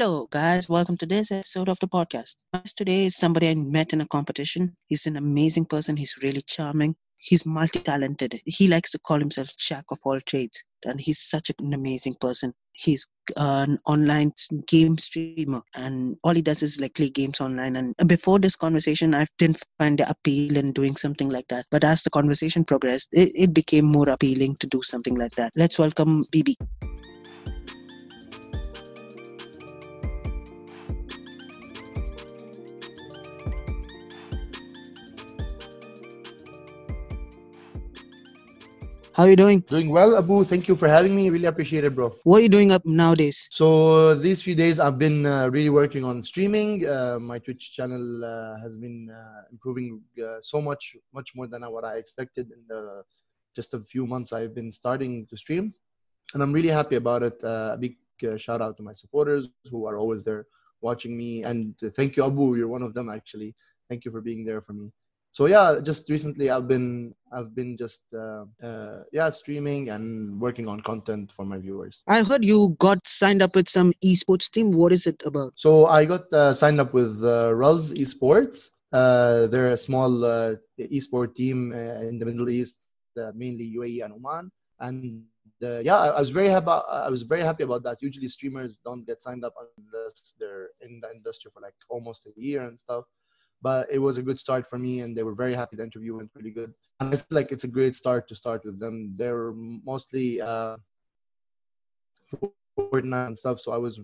Hello, guys. Welcome to this episode of the podcast. Today is somebody I met in a competition. He's an amazing person. He's really charming. He's multi talented. He likes to call himself Jack of all trades. And he's such an amazing person. He's an online game streamer and all he does is like play games online. And before this conversation, I didn't find the appeal in doing something like that. But as the conversation progressed, it, it became more appealing to do something like that. Let's welcome BB. How are you doing? Doing well, Abu. Thank you for having me. Really appreciate it, bro. What are you doing up nowadays? So these few days, I've been uh, really working on streaming. Uh, my Twitch channel uh, has been uh, improving uh, so much, much more than what I expected in the just a few months I've been starting to stream, and I'm really happy about it. Uh, a big shout out to my supporters who are always there watching me, and thank you, Abu. You're one of them, actually. Thank you for being there for me so yeah just recently i've been i've been just uh, uh, yeah streaming and working on content for my viewers. I heard you got signed up with some esports team. What is it about? So i got uh, signed up with uh, Rulz esports. Uh, they're a small uh, esport team uh, in the middle east mainly uae and oman. And yeah, I was very happy. I was very happy about that. Usually, streamers don't get signed up unless they're in the industry for like almost a year and stuff but it was a good start for me and they were very happy. The interview went pretty good. And i feel like it's a great start to start with them. They're mostly uh Fortnite and stuff so i was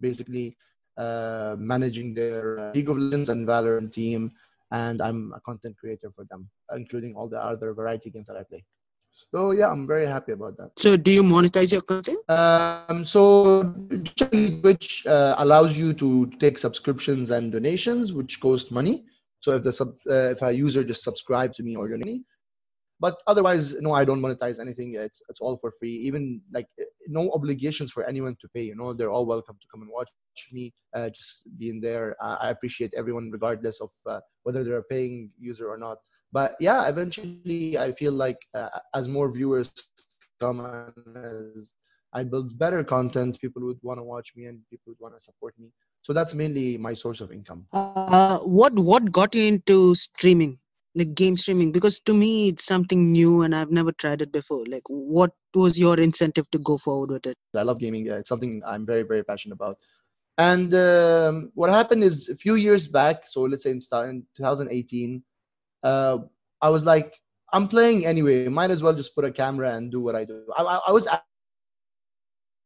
basically uh managing their uh, league of legends and valorant team and i'm a content creator for them including all the other variety games that i play so yeah, I'm very happy about that. So do you monetize your content? Um, so which uh, allows you to take subscriptions and donations, which cost money. So if the sub, uh, if a user just subscribe to me or donate, but otherwise, no, I don't monetize anything. It's it's all for free. Even like no obligations for anyone to pay. You know, they're all welcome to come and watch me. Uh, just being there, I appreciate everyone regardless of uh, whether they're a paying user or not but yeah eventually i feel like uh, as more viewers come and as i build better content people would want to watch me and people would want to support me. So that's mainly my source of income. Uh, what what got you into streaming? Like game streaming? Because to me it's something new and i've never tried it before. Like what was your incentive to go forward with it? I love gaming. It's something i'm very very passionate about. And um, what happened is a few years back so let's say in 2018 uh, I was like, I'm playing anyway. Might as well just put a camera and do what I do. I, I, I was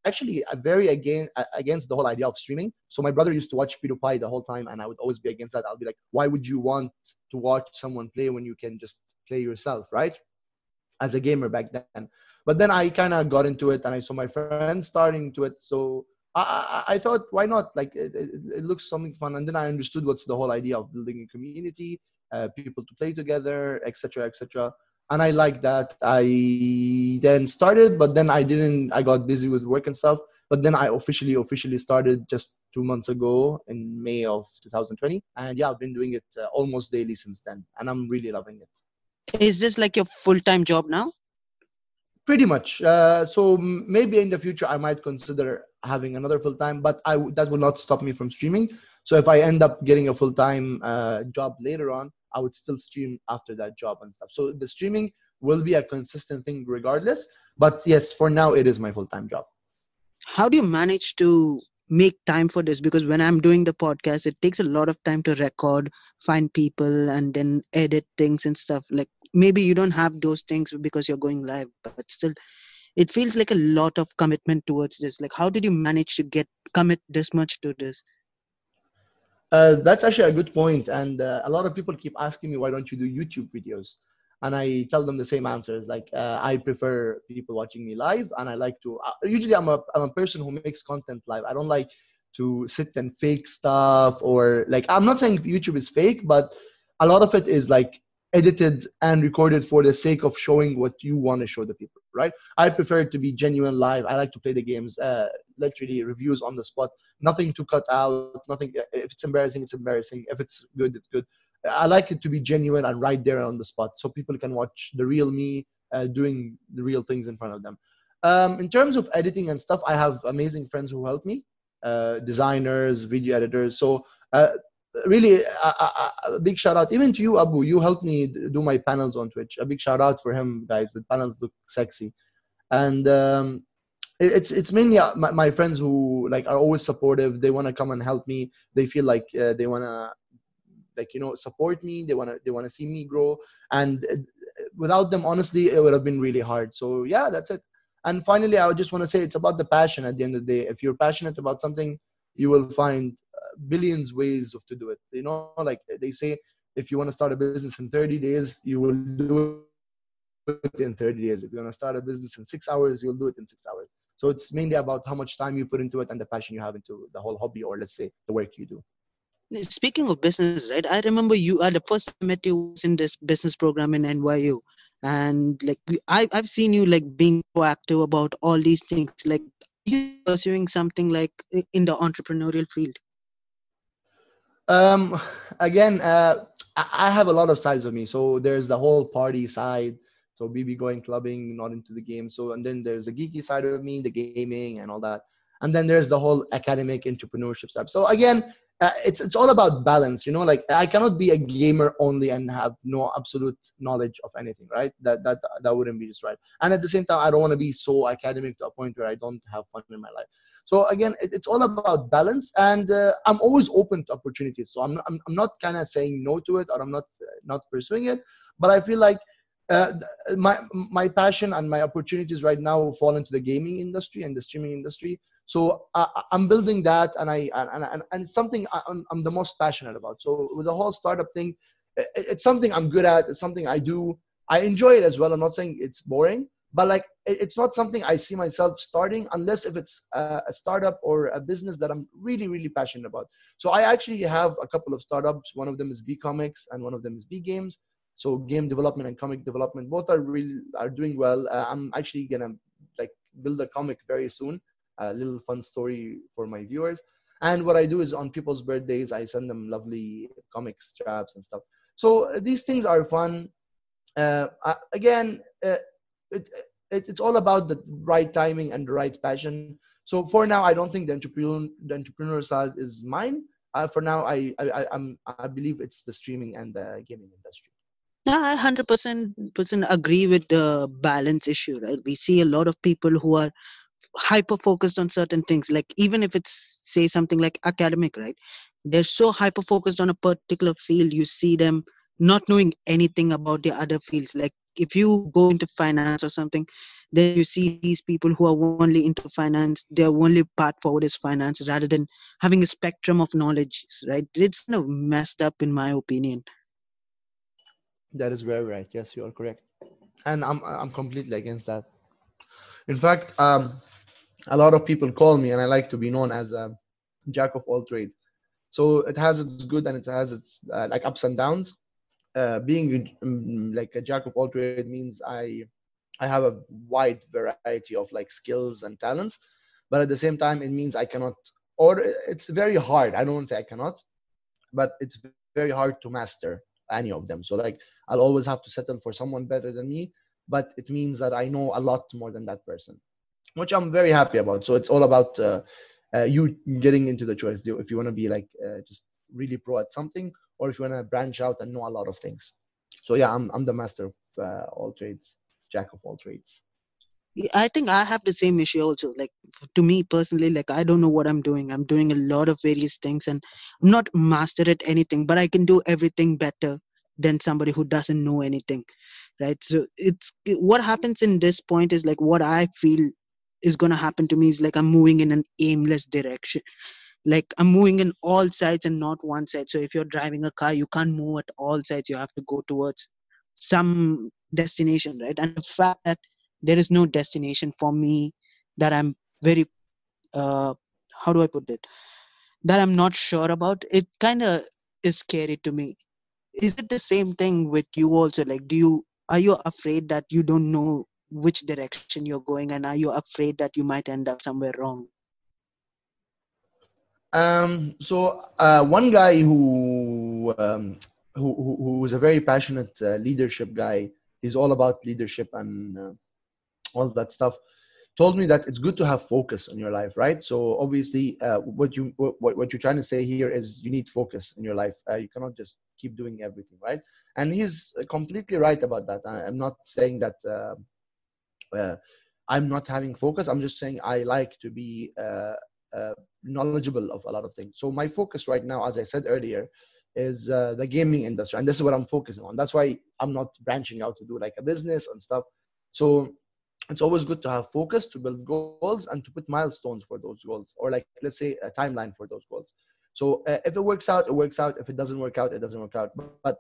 actually very against against the whole idea of streaming. So my brother used to watch PewDiePie the whole time, and I would always be against that. I'll be like, why would you want to watch someone play when you can just play yourself, right? As a gamer back then. But then I kind of got into it, and I saw my friends starting to it. So I, I, I thought, why not? Like it, it, it looks something fun, and then I understood what's the whole idea of building a community uh, people to play together, etc., etc. And I like that. I then started, but then I didn't. I got busy with work and stuff. But then I officially, officially started just two months ago in May of 2020. And yeah, I've been doing it uh, almost daily since then, and I'm really loving it. Is this like your full-time job now? Pretty much. Uh, so maybe in the future I might consider having another full time, but I that will not stop me from streaming. So if I end up getting a full time uh, job later on, I would still stream after that job and stuff. So the streaming will be a consistent thing regardless. But yes, for now, it is my full time job. How do you manage to make time for this? Because when I'm doing the podcast, it takes a lot of time to record, find people, and then edit things and stuff. Like maybe you don't have those things because you're going live, but still, it feels like a lot of commitment towards this. Like, how did you manage to get commit this much to this? Uh, that's actually a good point, and uh, a lot of people keep asking me why don't you do YouTube videos, and I tell them the same answers. Like uh, I prefer people watching me live, and I like to. Uh, usually, I'm a I'm a person who makes content live. I don't like to sit and fake stuff or like I'm not saying YouTube is fake, but a lot of it is like edited and recorded for the sake of showing what you want to show the people right? I prefer it to be genuine live. I like to play the games uh, literally reviews on the spot. Nothing to cut out nothing if it's embarrassing it's embarrassing. If it's good it's good. I like it to be genuine and right there on the spot so people can watch the real me uh, doing the real things in front of them. Um, in terms of editing and stuff i have amazing friends who help me uh, designers, video editors. So uh, really, a, a, a, big shout out even to you, Abu. You helped me do my panels on Twitch. A big shout out for him, guys. The panels look sexy, and um, it's it's mainly uh, my, my, friends who like are always supportive. They want to come and help me. They feel like uh, they want to like you know support me. They want to they want to see me grow. And uh, without them, honestly, it would have been really hard. So yeah, that's it. And finally, I just want to say it's about the passion. At the end of the day, if you're passionate about something, you will find uh, billions ways of to do it. You know, like they say, if you want to start a business in 30 days, you will do it in 30 days. If you want to start a business in six hours, you'll do it in six hours. So it's mainly about how much time you put into it and the passion you have into the whole hobby or let's say the work you do. Speaking of business, right? I remember you are the first I met you was in this business program in NYU, and like I I've seen you like being proactive about all these things. Like you pursuing something like in the entrepreneurial field. Um, again, uh, I have a lot of sides of me. So there's the whole party side so BB going clubbing, not into the game. So and then there's the geeky side of me, the gaming and all that. And then there's the whole academic entrepreneurship side. So again, uh, it's it's all about balance you know like i cannot be a gamer only and have no absolute knowledge of anything right? That that that wouldn't be just right. And at the same time i don't want to be so academic to a point where i don't have fun in my life. So again it, it's all about balance and uh, i'm always open to opportunities. So i'm i'm, I'm not kind of saying no to it or i'm not uh, not pursuing it. But i feel like uh, my my passion and my opportunities right now fall into the gaming industry and the streaming industry. So uh, I'm building that, and I and and, and something I'm, I'm the most passionate about. So with the whole startup thing, it's something I'm good at. It's something I do. I enjoy it as well. I'm not saying it's boring, but like it's not something I see myself starting unless if it's a, a startup or a business that I'm really really passionate about. So I actually have a couple of startups. One of them is B Comics, and one of them is B Games so game development and comic development both are really are doing well. Uh, I'm actually gonna like build a comic very soon. A little fun story for my viewers. And what I do is on people's birthdays, I send them lovely comic straps and stuff. So uh, these things are fun. Uh, again, uh, it, it, it's all about the right timing and the right passion. So for now, I don't think the entrepreneur the entrepreneur side is mine. Uh, for now, I, I I I believe it's the streaming and the gaming industry. I hundred percent percent agree with the balance issue. Right, we see a lot of people who are hyper focused on certain things. Like even if it's say something like academic, right? They're so hyper focused on a particular field. You see them not knowing anything about the other fields. Like if you go into finance or something, then you see these people who are only into finance. Their only path forward is finance, rather than having a spectrum of knowledge. Right? It's kind of messed up, in my opinion. That is very right. Yes, you are correct. And I'm I'm completely against that. In fact, um, a lot of people call me, and I like to be known as a jack of all trades. So it has its good and it has its uh, like ups and downs. Uh, being um, like a jack of all trades means I I have a wide variety of like skills and talents, but at the same time it means I cannot or it's very hard. I don't want to say I cannot, but it's very hard to master any of them. So like I'll always have to settle for someone better than me, but it means that I know a lot more than that person, which I'm very happy about. So it's all about uh, uh, you getting into the choice. If you want to be like uh, just really pro at something, or if you want to branch out and know a lot of things. So yeah, I'm I'm the master of uh, all trades, jack of all trades. I think I have the same issue also. Like to me personally, like I don't know what I'm doing. I'm doing a lot of various things and I'm not master at anything, but I can do everything better than somebody who doesn't know anything. Right. So it's what happens in this point is like what I feel is gonna happen to me is like I'm moving in an aimless direction. Like I'm moving in all sides and not one side. So if you're driving a car, you can't move at all sides. You have to go towards some destination, right? And the fact that there is no destination for me that i'm very uh, how do i put it that i'm not sure about it kind of is scary to me is it the same thing with you also like do you are you afraid that you don't know which direction you're going and are you afraid that you might end up somewhere wrong um so uh one guy who um who who, was a very passionate uh, leadership guy is all about leadership and uh, all that stuff told me that it's good to have focus in your life, right? So obviously, uh, what you what, what you're trying to say here is you need focus in your life. Uh, you cannot just keep doing everything, right? And he's completely right about that. I, am not saying that uh, uh, I'm not having focus. I'm just saying I like to be uh, uh, knowledgeable of a lot of things. So my focus right now, as I said earlier, is uh, the gaming industry, and this is what I'm focusing on. That's why I'm not branching out to do like a business and stuff. So it's always good to have focus to build goals and to put milestones for those goals or like let's say a timeline for those goals so uh, if it works out it works out. If it doesn't work out it doesn't work out. But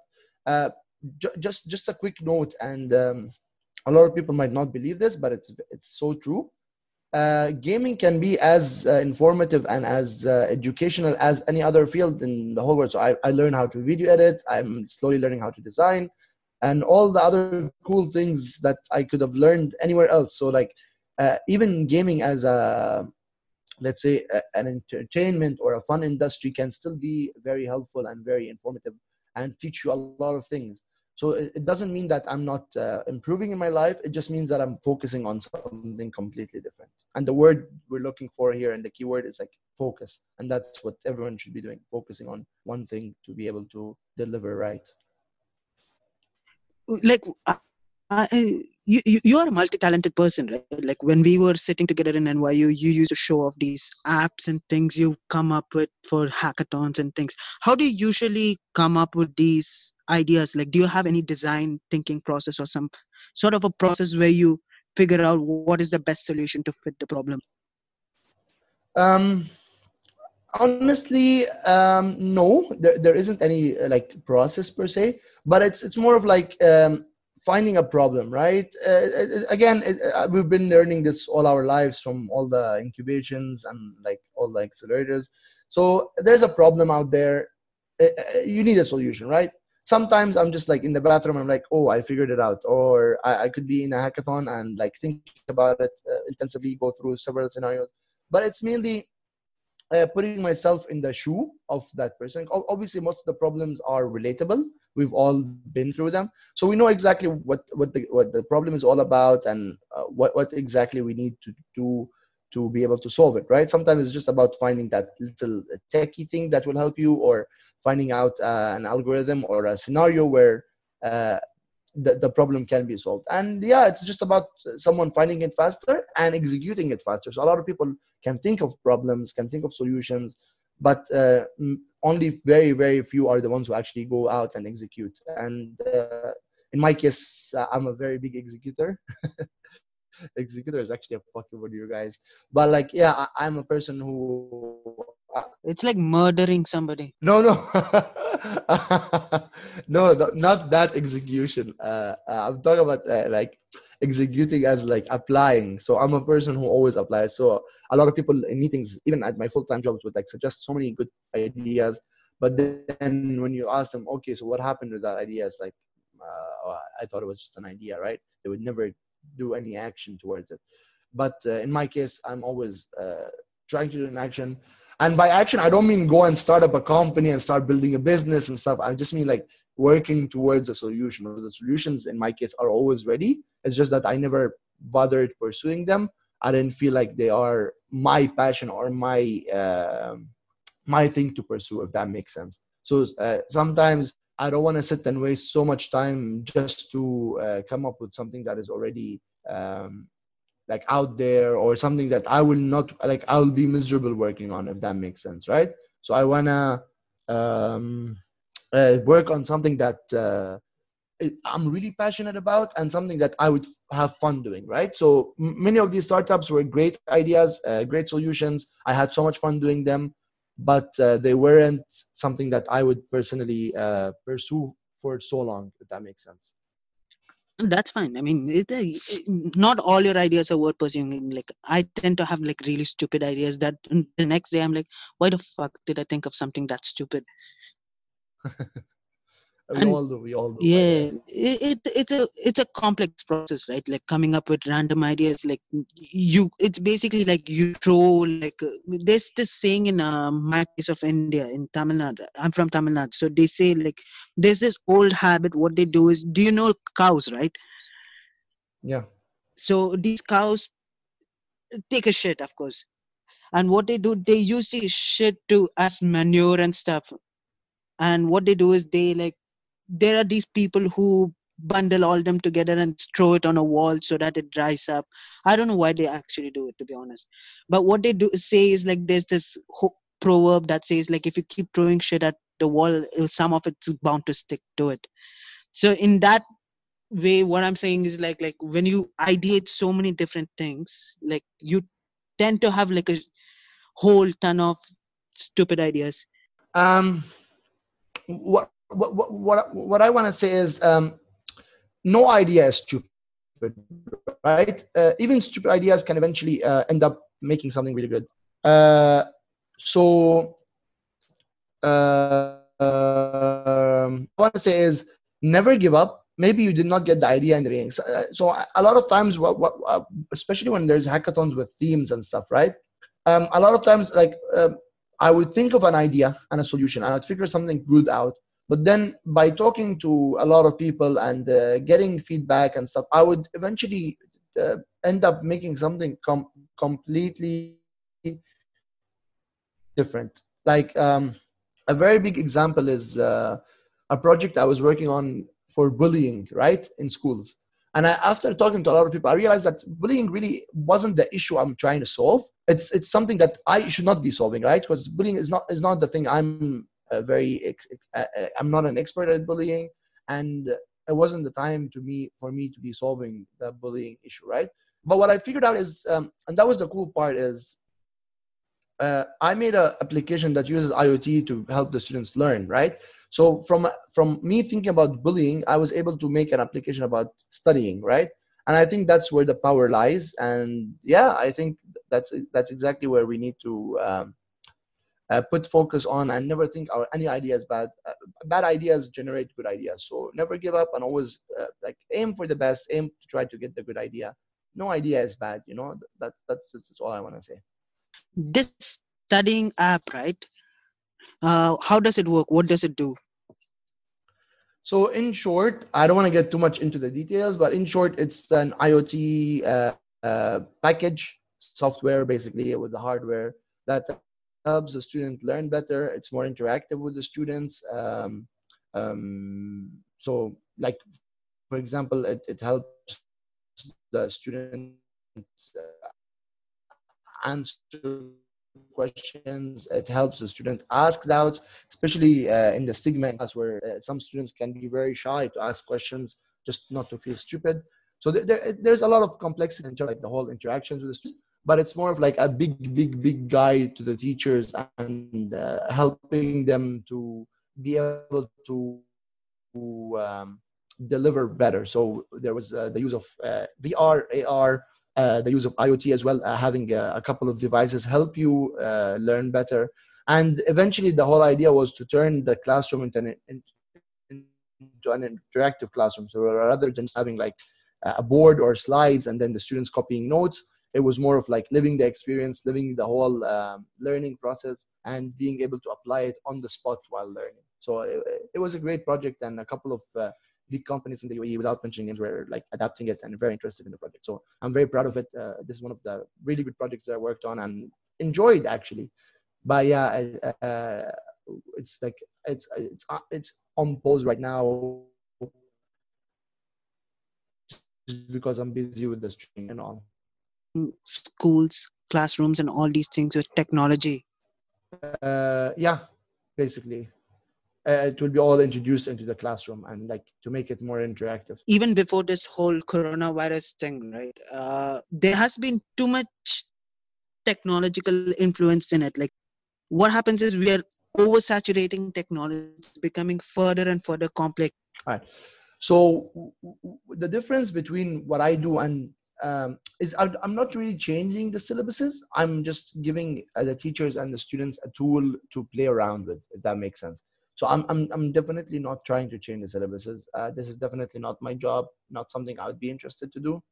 uh, ju- just just a quick note and um, a lot of people might not believe this but it's it's so true. Uh, gaming can be as uh, informative and as uh, educational as any other field in the whole world. So I, I learned how to video edit. I'm slowly learning how to design and all the other cool things that I could have learned anywhere else. So like uh, even gaming as a let's say a, an entertainment or a fun industry can still be very helpful and very informative and teach you a lot of things. So it, it doesn't mean that I'm not uh, improving in my life. It just means that I'm focusing on something completely different. And the word we're looking for here and the keyword is like focus. And that's what everyone should be doing, focusing on one thing to be able to deliver right like I, you, you are a multi-talented person right? Like when we were sitting together in nyu you used to show off these apps and things. You come up with for hackathons and things. How do you usually come up with these ideas? Like do you have any design thinking process or some sort of a process where you figure out what is the best solution to fit the problem? Um honestly um no. There, there isn't any like process per se but it's it's more of like um, finding a problem right uh, uh again it, uh, we've been learning this all our lives from all the incubations and like all the accelerators so there's a problem out there uh, uh, you need a solution right sometimes i'm just like in the bathroom i'm like oh i figured it out or i, I could be in a hackathon and like think about it uh, intensively go through several scenarios but it's mainly uh, putting myself in the shoe of that person. Obviously, most of the problems are relatable. We've all been through them, so we know exactly what what the what the problem is all about and uh, what what exactly we need to do to be able to solve it. Right? Sometimes it's just about finding that little techie thing that will help you, or finding out uh, an algorithm or a scenario where uh, the, the problem can be solved. And yeah, it's just about someone finding it faster and executing it faster. So a lot of people can think of problems, can think of solutions, but uh, only very, very few are the ones who actually go out and execute. And uh, in my case, uh, I'm a very big executor. executor is actually a fucking word, you guys. But like, yeah, I, am a person who. It's like murdering somebody. No, no. no, not that execution. Uh, uh, I'm talking about uh, like executing as like applying. So I'm a person who always applies. So a lot of people in meetings, even at my full time jobs, would like suggest so many good ideas. But then when you ask them, okay, so what happened with that idea? It's like, uh, oh, I thought it was just an idea, right? They would never do any action towards it. But uh, in my case, I'm always uh, trying to do an action. And by action i don't mean go and start up a company and start building a business and stuff. I just mean like working towards a solution. The solutions in my case are always ready. It's just that i never bothered pursuing them. I didn't feel like they are my passion or my uh, my thing to pursue if that makes sense. So uh, sometimes i don't want to sit and waste so much time just to uh, come up with something that is already um, like out there or something that I will not like I'll be miserable working on if that makes sense, right? So I wanna um, uh, work on something that uh, I'm really passionate about and something that I would have fun doing, right? So many of these startups were great ideas, uh, great solutions. I had so much fun doing them, but uh, they weren't something that I would personally uh, pursue for so long, if that makes sense that's fine. I mean it, uh, it, uh, not all your ideas are worth pursuing. Like i tend to have like really stupid ideas that the next day i'm like why the fuck did i think of something that stupid we and, all do we all do yeah it, it it's a it's a complex process right like coming up with random ideas like you it's basically like you throw like uh, there's this saying in uh, my case of india in tamil nadu i'm from tamil nadu so they say like there's this old habit what they do is do you know cows right yeah so these cows take a shit, of course. And what they do, they use the shit to as manure and stuff. And what they do is they like there are these people who bundle all them together and throw it on a wall so that it dries up. I don't know why they actually do it to be honest. But what they do say is like there's this proverb that says like if you keep throwing shit at the wall, some of it's bound to stick to it. So in that way, what I'm saying is like like when you ideate so many different things, like you tend to have like a whole ton of stupid ideas. Um, what what what what, what I want to say is um, no idea is stupid, right? Uh, even stupid ideas can eventually uh, end up making something really good. Uh, so, um, I want to say is never give up. Maybe you did not get the idea in the beginning. So, uh, so a lot of times, what, what, uh, especially when there's hackathons with themes and stuff, right? Um, a lot of times, like um, I would think of an idea and a solution, and I'd figure something good out but then by talking to a lot of people and uh, getting feedback and stuff i would eventually uh, end up making something com- completely different. Like um, a very big example is uh, a project i was working on for bullying right in schools. And I, after talking to a lot of people i realized that bullying really wasn't the issue i'm trying to solve. It's it's something that i should not be solving right? Because bullying is not is not the thing i'm uh, very uh, uh, i'm not an expert at bullying and it wasn't the time to me for me to be solving the bullying issue right? But what i figured out is um, and that was the cool part is uh, i made an application that uses iot to help the students learn right? So from from me thinking about bullying i was able to make an application about studying right? And i think that's where the power lies and yeah i think that's that's exactly where we need to um, uh, put focus on and never think our any idea is bad uh, bad ideas generate good ideas. So never give up and always uh, like aim for the best aim to try to get the good idea. No idea is bad you know that that's, that's all i want to say. This studying app right uh, how does it work? What does it do? So in short i don't want to get too much into the details but in short it's an iot uh, uh, package software basically with the hardware that helps the student learn better. It's more interactive with the students. Um, um, so, like for example, it, it helps the student uh, answer questions. It helps the student ask doubts, especially uh, in the stigma class where uh, some students can be very shy to ask questions, just not to feel stupid. So there, there's a lot of complexity in terms of like the whole interactions with the students but it's more of like a big, big, big guide to the teachers and uh, helping them to be able to, to um, deliver better. So there was uh, the use of uh, VR, AR, uh, the use of IoT as well, uh, having a, a, couple of devices help you uh, learn better. And eventually, the whole idea was to turn the classroom into an, into an interactive classroom. So rather than having like a board or slides and then the students copying notes, it was more of like living the experience living the whole um, learning process and being able to apply it on the spot while learning. So it, it was a great project and a couple of uh, big companies in the UAE without mentioning names were like adapting it and very interested in the project. So i'm very proud of it. Uh, this is one of the really good projects that i worked on and enjoyed actually. But yeah uh, it's like it's it's uh, it's on pause right now because i'm busy with the streaming and all schools, classrooms, and all these things with technology? Uh, yeah, basically. Uh, it will be all introduced into the classroom and like to make it more interactive. Even before this whole coronavirus thing, right? Uh, there has been too much technological influence in it. Like, what happens is we are oversaturating technology, becoming further and further complex. All right. So the difference between what I do and um, is I'm not really changing the syllabuses. I'm just giving uh, the teachers and the students a tool to play around with, if that makes sense. So I'm, I'm, I'm definitely not trying to change the syllabuses. Uh, this is definitely not my job, not something I would be interested to do.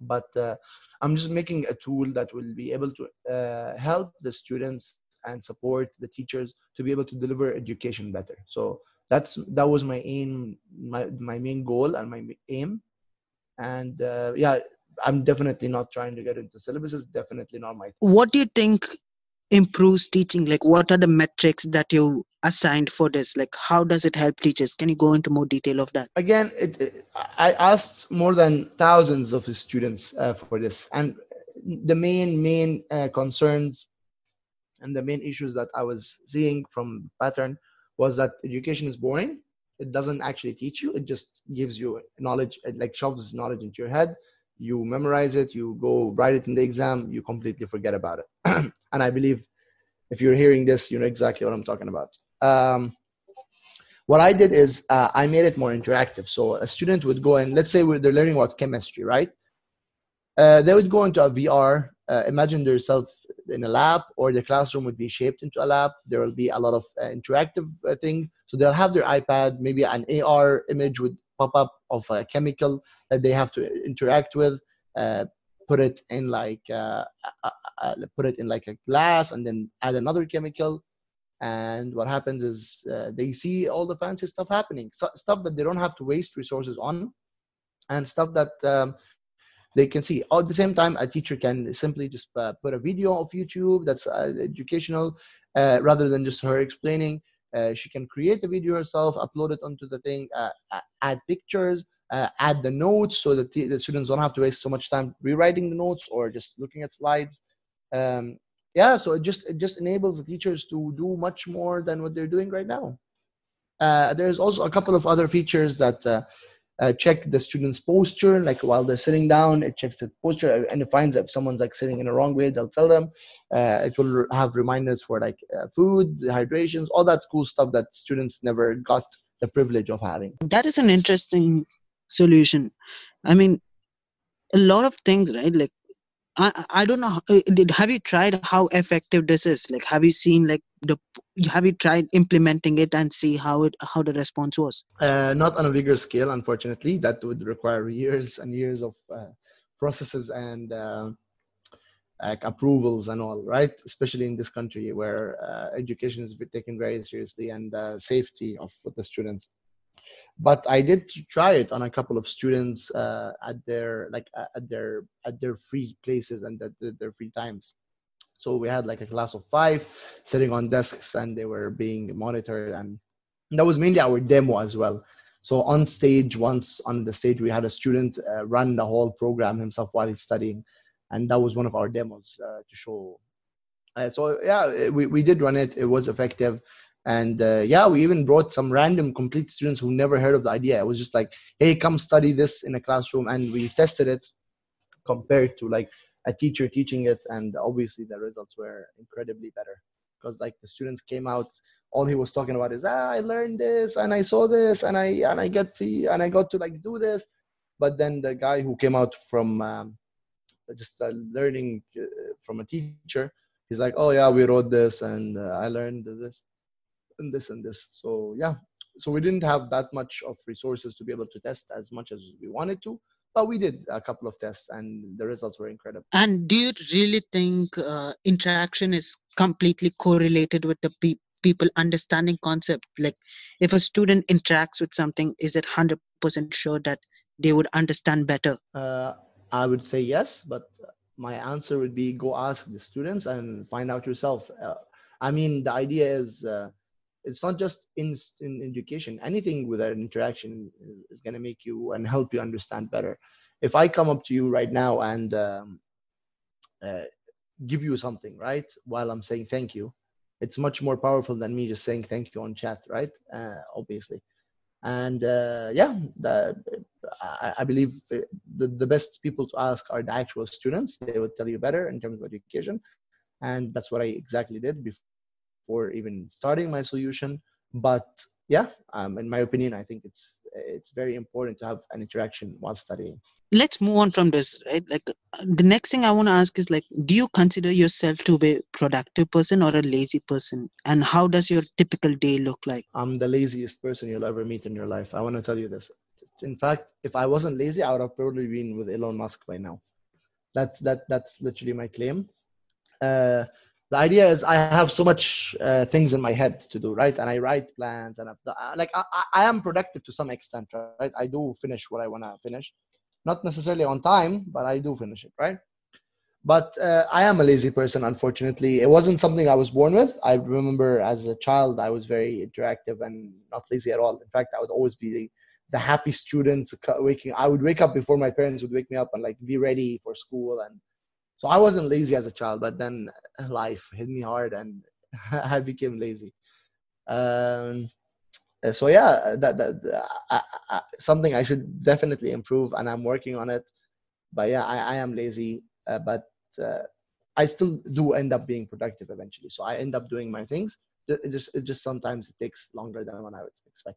But uh, I'm just making a tool that will be able to uh, help the students and support the teachers to be able to deliver education better. So that's that was my aim, my my main goal and my aim. And uh, yeah, I'm definitely not trying to get into syllabus. It's definitely not my. What do you think improves teaching? Like, what are the metrics that you assigned for this? Like, how does it help teachers? Can you go into more detail of that? Again, it, it I asked more than thousands of students uh, for this, and the main main uh, concerns and the main issues that I was seeing from pattern was that education is boring. It doesn't actually teach you. It just gives you knowledge. It like shoves knowledge into your head. You memorize it. You go write it in the exam. You completely forget about it. and I believe if you're hearing this, you know exactly what I'm talking about. Um, what I did is uh, I made it more interactive. So a student would go and let's say they're learning about chemistry, right? Uh, they would go into a VR, uh, imagine themselves in a lab, or the classroom would be shaped into a lab. There will be a lot of uh, interactive uh, thing. So they'll have their iPad, maybe an AR image would pop up of a chemical that they have to interact with. Uh, put it in like put it in like a glass, and then add another chemical and what happens is uh, they see all the fancy stuff happening so, stuff that they don't have to waste resources on and stuff that um, they can see at the same time a teacher can simply just uh, put a video of youtube that's uh, educational uh, rather than just her explaining uh, she can create a video herself upload it onto the thing uh, add pictures uh, add the notes so that the, the, students don't have to waste so much time rewriting the notes or just looking at slides. Um, yeah so it just it just enables the teachers to do much more than what they're doing right now. There's also a couple of other features that uh, check the student's posture like while they're sitting down it checks the posture and it finds if someone's like sitting in the wrong way they'll tell them. Uh, it will have reminders for like uh, food hydrations all that cool stuff that students never got the privilege of having. That is an interesting solution. I mean a lot of things right like I, I don't know uh, have you tried how effective this is? Like have you seen like the have you tried implementing it and see how it how the response was? Uh, not on a bigger scale unfortunately. That would require years and years of uh, processes and uh, like approvals and all right? Especially in this country where uh, education is taken very seriously and uh, safety of the students but I did try it on a couple of students uh, at their like at their at their free places and at their free times. So we had like a class of five sitting on desks and they were being monitored and that was mainly our demo as well. So on stage, once on the stage, we had a student uh, run the whole program himself while he's studying, and that was one of our demos uh, to show. Uh, so yeah, we, we did run it. It was effective and uh, yeah we even brought some random complete students who never heard of the idea. It was just like hey come study this in a classroom. And we tested it compared to like a teacher teaching it. And obviously the results were incredibly better. Because like the students came out all he was talking about is ah, i learned this and i saw this and i and i get to and i got to like do this. But then the guy who came out from um, just uh, learning uh, from a teacher he's like oh yeah we wrote this and uh, i learned this and this and this. So yeah, so we didn't have that much of resources to be able to test as much as we wanted to, but we did a couple of tests and the results were incredible. And do you really think uh, interaction is completely correlated with the pe- people understanding concept? Like if a student interacts with something, is it 100% sure that they would understand better? Uh, I would say yes, but my answer would be go ask the students and find out yourself. Uh, I mean, the idea is uh, it's not just in, in education. Anything with an interaction is going to make you and help you understand better. If i come up to you right now and um, uh, give you something right while i'm saying thank you it's much more powerful than me just saying thank you on chat right uh, obviously. And uh, yeah the, I, I, believe the, the best people to ask are the actual students. They would tell you better in terms of education. And that's what i exactly did before before even starting my solution. But yeah, um, in my opinion, I think it's it's very important to have an interaction while studying. Let's move on from this, right? Like the next thing I want to ask is like, do you consider yourself to be a productive person or a lazy person? And how does your typical day look like? I'm the laziest person you'll ever meet in your life. I want to tell you this. In fact, if I wasn't lazy, I would have probably been with Elon Musk by now. That's that that's literally my claim. Uh, the idea is I have so much uh, things in my head to do, right? And I write plans, and I've, like I, I am productive to some extent, right? I do finish what I want to finish, not necessarily on time, but I do finish it, right? But uh, I am a lazy person, unfortunately. It wasn't something I was born with. I remember as a child, I was very interactive and not lazy at all. In fact, I would always be the, the happy student waking. I would wake up before my parents would wake me up and like be ready for school. And so I wasn't lazy as a child, but then life hit me hard and I became lazy. Um, so yeah, that, that uh, I, something I should definitely improve, and I'm working on it. But yeah, I, I am lazy, uh, but uh, I still do end up being productive eventually. So I end up doing my things. It just it just sometimes it takes longer than what I would expect.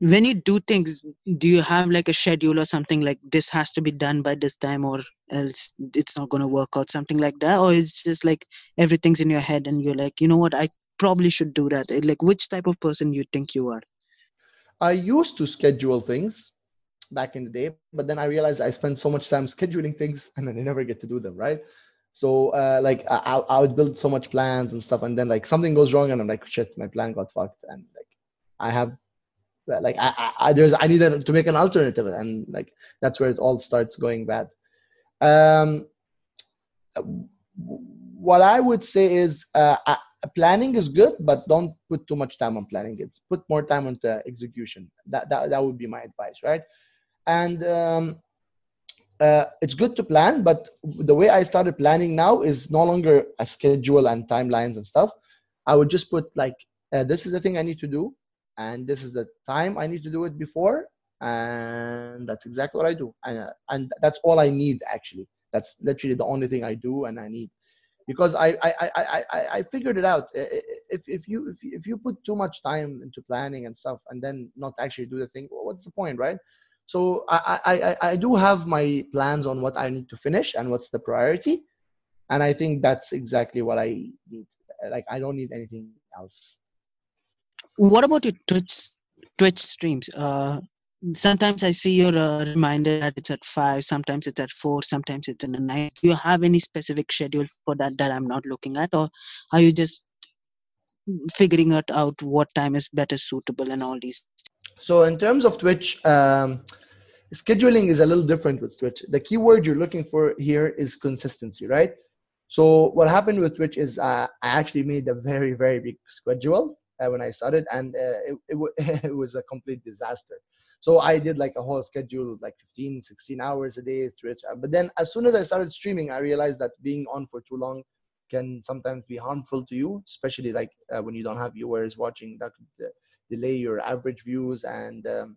When you do things, do you have like a schedule or something like this has to be done by this time, or else it's not going to work out, something like that, or it's just like everything's in your head and you're like, you know what, I probably should do that. Like, which type of person you think you are? I used to schedule things back in the day, but then I realized I spend so much time scheduling things and then I never get to do them, right? So uh, like I, I would build so much plans and stuff, and then like something goes wrong, and I'm like, shit, my plan got fucked, and like I have like I, I there's I needed to make an alternative, and like that's where it all starts going bad. Um, what I would say is uh, planning is good, but don't put too much time on planning. It's put more time on the execution. That that that would be my advice, right? And um, uh, it's good to plan, but the way I started planning now is no longer a schedule and timelines and stuff. I would just put like, uh, this is the thing I need to do, and this is the time I need to do it before, and that's exactly what I do, and uh, and that's all I need actually. That's literally the only thing I do and I need because I I, I, I, I figured it out. If, if you if, you, if you put too much time into planning and stuff and then not actually do the thing, well, what's the point, right? So I, I, I do have my plans on what I need to finish and what's the priority. And I think that's exactly what I need. Like I don't need anything else. What about your Twitch Twitch streams? Uh, sometimes I see your uh, reminder that it's at five, sometimes it's at four, sometimes it's in the night. Do you have any specific schedule for that that I'm not looking at, or are you just figuring it out what time is better suitable and all these? So in terms of Twitch, um, scheduling is a little different with Twitch. The keyword you're looking for here is consistency, right? So what happened with Twitch is uh, I actually made a very very big schedule when I started, and uh, it, it, w- it was a complete disaster so I did like a whole schedule, like 15, 16 hours a day, Twitch. But then as soon as I started streaming, I realized that being on for too long can sometimes be harmful to you, especially like uh, when you don't have viewers watching. That could uh, delay your average views, and um,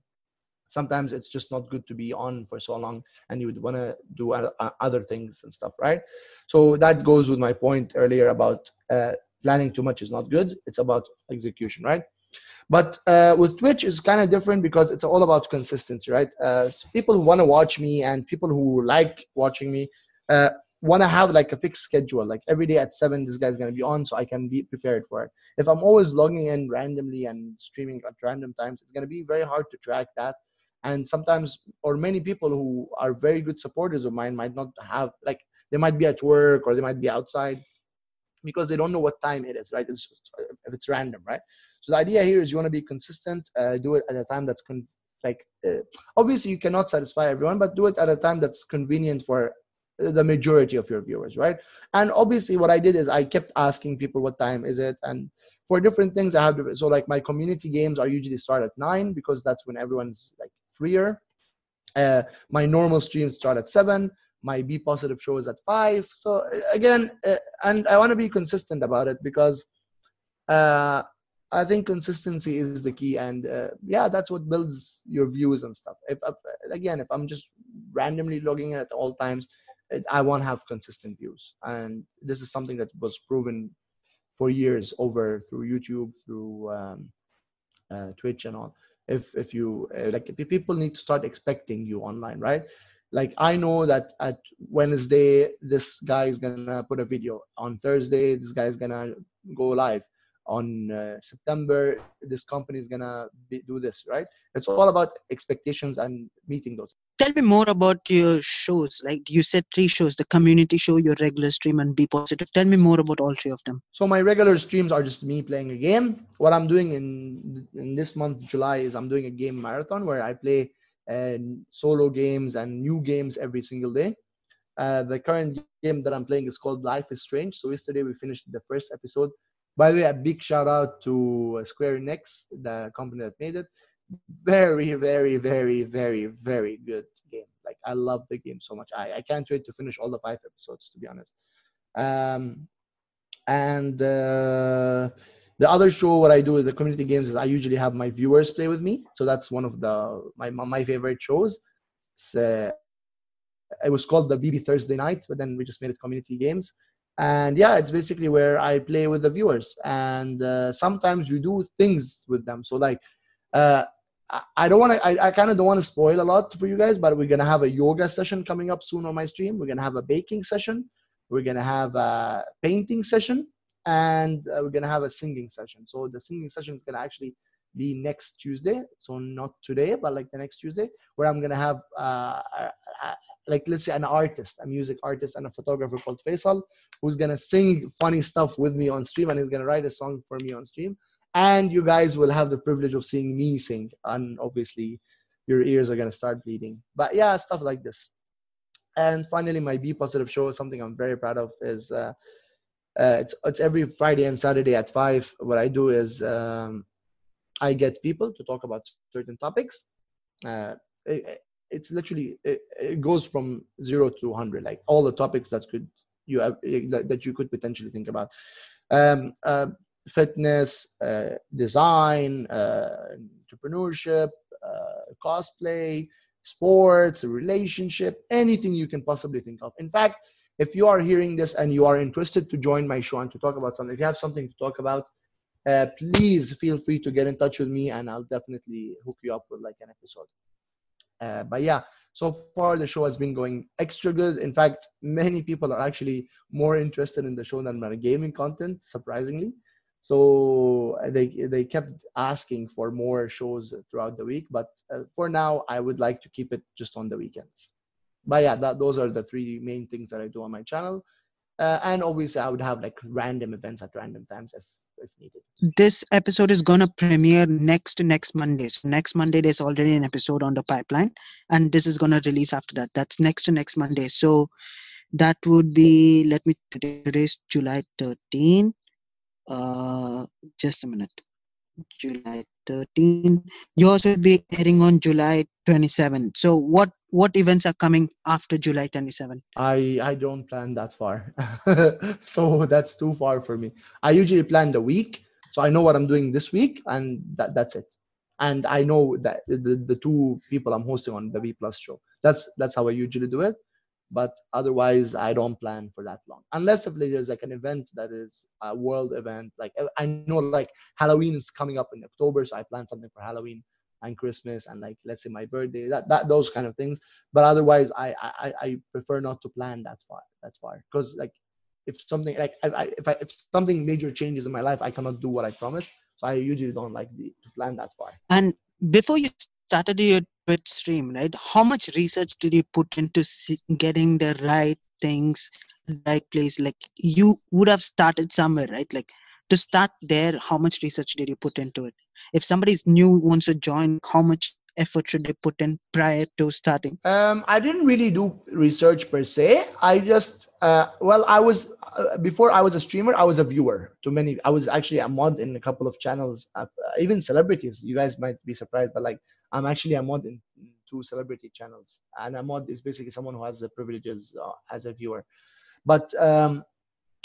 sometimes it's just not good to be on for so long, and you would want to do other things and stuff, right? So that goes with my point earlier about uh, planning too much is not good. It's about execution, right? But uh, with Twitch, it's kind of different because it's all about consistency, right? Uh, so people who want to watch me and people who like watching me uh, want to have like a fixed schedule. Like every day at seven, this guy's going to be on, so I can be prepared for it. If I'm always logging in randomly and streaming at random times, it's going to be very hard to track that. And sometimes, or many people who are very good supporters of mine might not have like they might be at work or they might be outside because they don't know what time it is, right? It's just, if it's random, right? So the idea here is you want to be consistent, uh, do it at a time that's con- like uh, obviously you cannot satisfy everyone, but do it at a time that's convenient for uh, the majority of your viewers, right? And obviously, what I did is I kept asking people what time is it, and for different things I have different. So like my community games are usually start at nine because that's when everyone's like freer. Uh, my normal streams start at seven. My B positive show is at five. So uh, again, uh, and I want to be consistent about it because uh, I think consistency is the key, and uh, yeah, that's what builds your views and stuff. If, if, again, if I'm just randomly logging at all times, it, I won't have consistent views, and this is something that was proven for years over through YouTube, through um, uh, Twitch, and all. If if you uh, like, people need to start expecting you online, right? Like I know that at Wednesday, this guy is gonna put a video. On Thursday, this guy is gonna go live on uh, September, this company is gonna be, do this, right? It's all about expectations and meeting those. Tell me more about your shows. Like you said, three shows: the community show, your regular stream, and Be Positive. Tell me more about all three of them. So my regular streams are just me playing a game. What I'm doing in in this month, July, is I'm doing a game marathon where I play and solo games and new games every single day. Uh, the current game that I'm playing is called Life is Strange. So yesterday we finished the first episode. By the way, a big shout out to Square Enix, the company that made it. Very, very, very, very, very good game. Like I love the game so much. I, I can't wait to finish all the five episodes, to be honest. Um, and uh, the other show, what I do with the community games is I usually have my viewers play with me. So that's one of the my my favorite shows. Uh, it was called the BB Thursday Night, but then we just made it community games. And yeah, it's basically where I play with the viewers, and uh, sometimes we do things with them. So like, uh, I don't want to. I, I kind of don't want to spoil a lot for you guys, but we're gonna have a yoga session coming up soon on my stream. We're gonna have a baking session. We're gonna have a painting session and uh, we're gonna have a singing session. So the singing session is gonna actually be next Tuesday, so not today, but like the next Tuesday, where I'm gonna have uh, like let's say an artist, a music artist, and a photographer called Faisal, who's gonna sing funny stuff with me on stream, and he's gonna write a song for me on stream. And you guys will have the privilege of seeing me sing, and obviously your ears are gonna start bleeding. But yeah, stuff like this. And finally, my B Positive show, is something I'm very proud of, is uh, uh, it's it's every Friday and Saturday at five. What I do is um, I get people to talk about certain topics. Uh, it, it's literally it, it, goes from zero to hundred, like all the topics that could you have, that, you could potentially think about. Um, uh, fitness, uh, design, uh, entrepreneurship, uh, cosplay, sports, relationship, anything you can possibly think of. In fact, if you are hearing this and you are interested to join my show and to talk about something, if you have something to talk about, uh, please feel free to get in touch with me and I'll definitely hook you up with like an episode. Uh, but yeah, so far the show has been going extra good. In fact, many people are actually more interested in the show than my gaming content, surprisingly. So uh, they they kept asking for more shows throughout the week, but uh, for now, I would like to keep it just on the weekends but yeah that those are the three main things that i do on my channel. Uh, and obviously i would have like random events at random times if if needed. This episode is gonna premiere next to next monday. So next monday there's already an episode on the pipeline and this is gonna release after that. That's next to next monday. So that would be let me today's july 13 uh just a minute. July 13. Yours will be airing on July 27. So what what events are coming after July 27? I I don't plan that far. so that's too far for me. I usually plan the week. So I know what I'm doing this week and that that's it. And I know that the, the two people I'm hosting on the B Plus show. That's that's how I usually do it but otherwise i don't plan for that long. Unless if there's like an event that is a world event like i know like halloween is coming up in october so i plan something for halloween and christmas and like let's say my birthday that, that those kind of things. But otherwise i i, I prefer not to plan that far that far. Because like if something like I, if I if something major changes in my life i cannot do what i promised. So i usually don't like the, to plan that far. And before you started your stream, right? How much research did you put into getting the right things, right place? Like you would have started somewhere, right? Like to start there, how much research did you put into it? If somebody's new wants to join, how much effort should they put in prior to starting? Um, I didn't really do research per se. I just, uh, well, I was uh, before I was a streamer, I was a viewer to many. I was actually a mod in a couple of channels, uh, even celebrities. You guys might be surprised, but like I'm actually a mod in two celebrity channels, and a mod is basically someone who has the privileges uh, as a viewer. But um,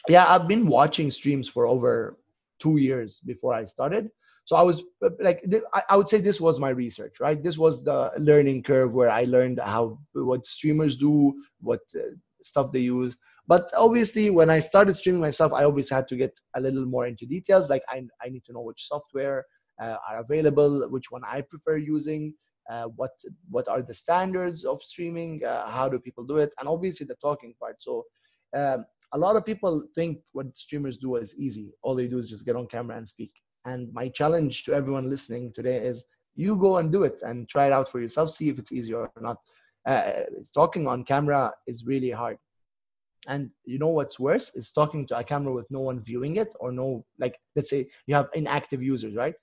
yeah, I've been watching streams for over two years before I started. So I was uh, like, I would say this was my research, right? This was the learning curve where I learned how what streamers do, what uh, stuff they use. But obviously, when I started streaming myself, I always had to get a little more into details. Like I, I need to know which software are available, which one I prefer using, uh, what what are the standards of streaming, uh, how do people do it, and obviously the talking part. So um, a lot of people think what streamers do is easy. All they do is just get on camera and speak. And my challenge to everyone listening today is you go and do it and try it out for yourself, see if it's easy or not. Uh, talking on camera is really hard. And you know what's worse is talking to a camera with no one viewing it or no, like, let's say you have inactive users, right?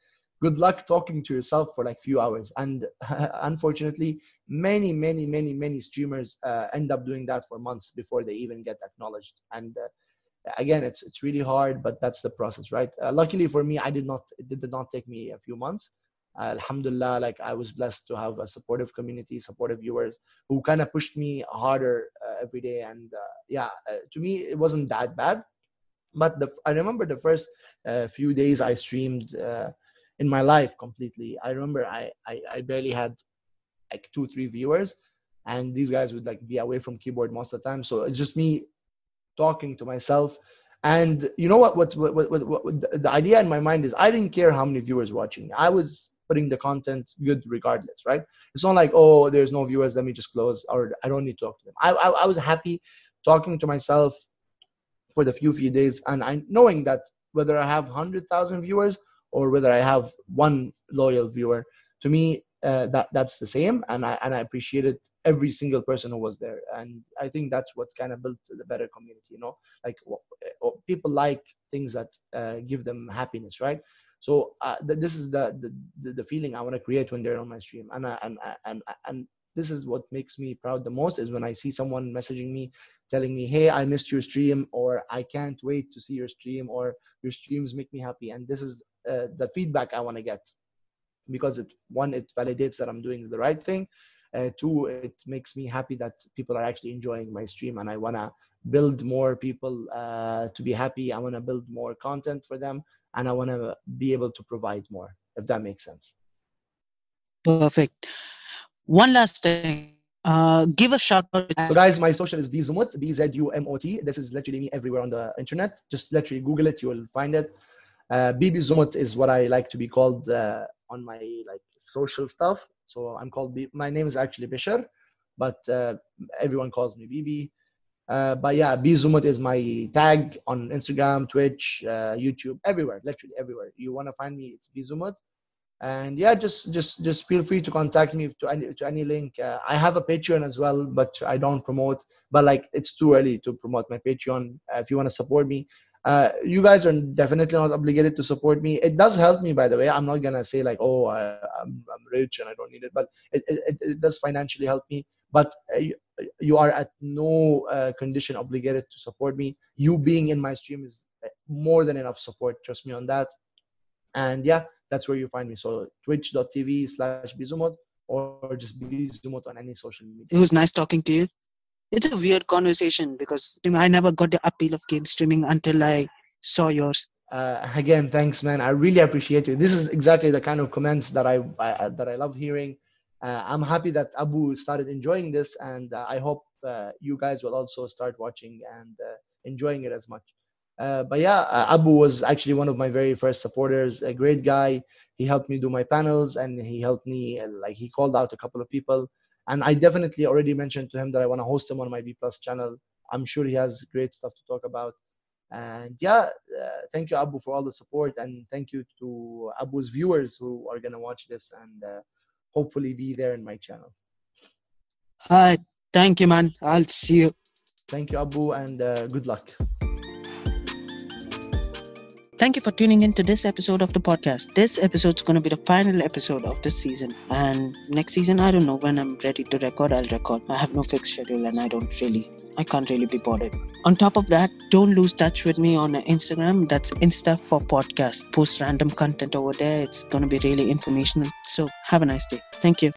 Good luck talking to yourself for like few hours. And unfortunately many many many many streamers uh, end up doing that for months before they even get acknowledged. And uh, again it's it's really hard but that's the process right? Uh, luckily for me i did not it did not take me a few months. Uh, alhamdulillah like i was blessed to have a supportive community supportive viewers who kind of pushed me harder uh, every day. And uh, yeah to me it wasn't that bad. But the, i remember the first few days i streamed in my life completely. I remember I, I i barely had like two three viewers and these guys would like be away from keyboard most of the time. So it's just me talking to myself. And you know what what, what, what, what, what the idea in my mind is i didn't care how many viewers watching i was putting the content good regardless right? It's not like oh there's no viewers let me just close or i don't need to talk to them. I, I, I was happy talking to myself for the few few days and i knowing that whether i have 100000 viewers or whether i have one loyal viewer. To me uh, that that's the same and i and i appreciated every single person who was there. And i think that's what kind of built the better community you know? Like people like things that uh, give them happiness right? So uh, th- this is the, the the feeling i want to create when they're on my stream. And I, and and and this is what makes me proud the most is when i see someone messaging me telling me hey i missed your stream or i can't wait to see your stream or your streams make me happy. And this is uh, the feedback i want to get because it one it validates that i'm doing the right thing uh, two it makes me happy that people are actually enjoying my stream and i want to build more people uh, to be happy i want to build more content for them and i want to be able to provide more if that makes sense perfect one last thing uh, give a shout out. So guys, my social is Bzumot, B Z U M O T. This is literally me everywhere on the internet. Just literally Google it, you will find it. Uh, Bibi Zumot is what I like to be called uh, on my like social stuff. So I'm called. B- my name is actually Bishar, but uh, everyone calls me Bibi. Uh, but yeah, B Zumot is my tag on Instagram, Twitch, uh, YouTube, everywhere, literally everywhere. You want to find me, it's B Zumot. And yeah, just just just feel free to contact me to any to any link. Uh, I have a Patreon as well, but I don't promote. But like, it's too early to promote my Patreon. If you want to support me, uh, you guys are definitely not obligated to support me. It does help me, by the way. I'm not gonna say like, oh, I, am rich and I don't need it, but it, it, it does financially help me. But uh, you, you, are at no uh, condition obligated to support me. You being in my stream is uh, more than enough support. Trust me on that. And yeah, that's where you find me. So twitch.tv slash bizumot or just bizumot on any social media. It was nice talking to you it's a weird conversation because I never got the appeal of game streaming until I saw yours. Uh, again, thanks, man. I really appreciate you. This is exactly the kind of comments that I, I that I love hearing. Uh, I'm happy that Abu started enjoying this, and uh, I hope uh, you guys will also start watching and uh, enjoying it as much. Uh, but yeah, Abu was actually one of my very first supporters. A great guy. He helped me do my panels, and he helped me. like he called out a couple of people and I definitely already mentioned to him that I want to host him on my B Plus channel. I'm sure he has great stuff to talk about. And yeah, uh, thank you, Abu, for all the support, and thank you to Abu's viewers who are gonna watch this and uh, hopefully be there in my channel. Hi, thank you, man. I'll see you. Thank you, Abu, and uh, good luck. Thank you for tuning in to this episode of the podcast. This episode is going to be the final episode of this season. And next season, I don't know when I'm ready to record, I'll record. I have no fixed schedule and I don't really, I can't really be bothered. On top of that, don't lose touch with me on Instagram. That's Insta for podcast. Post random content over there. It's going to be really informational. So have a nice day. Thank you.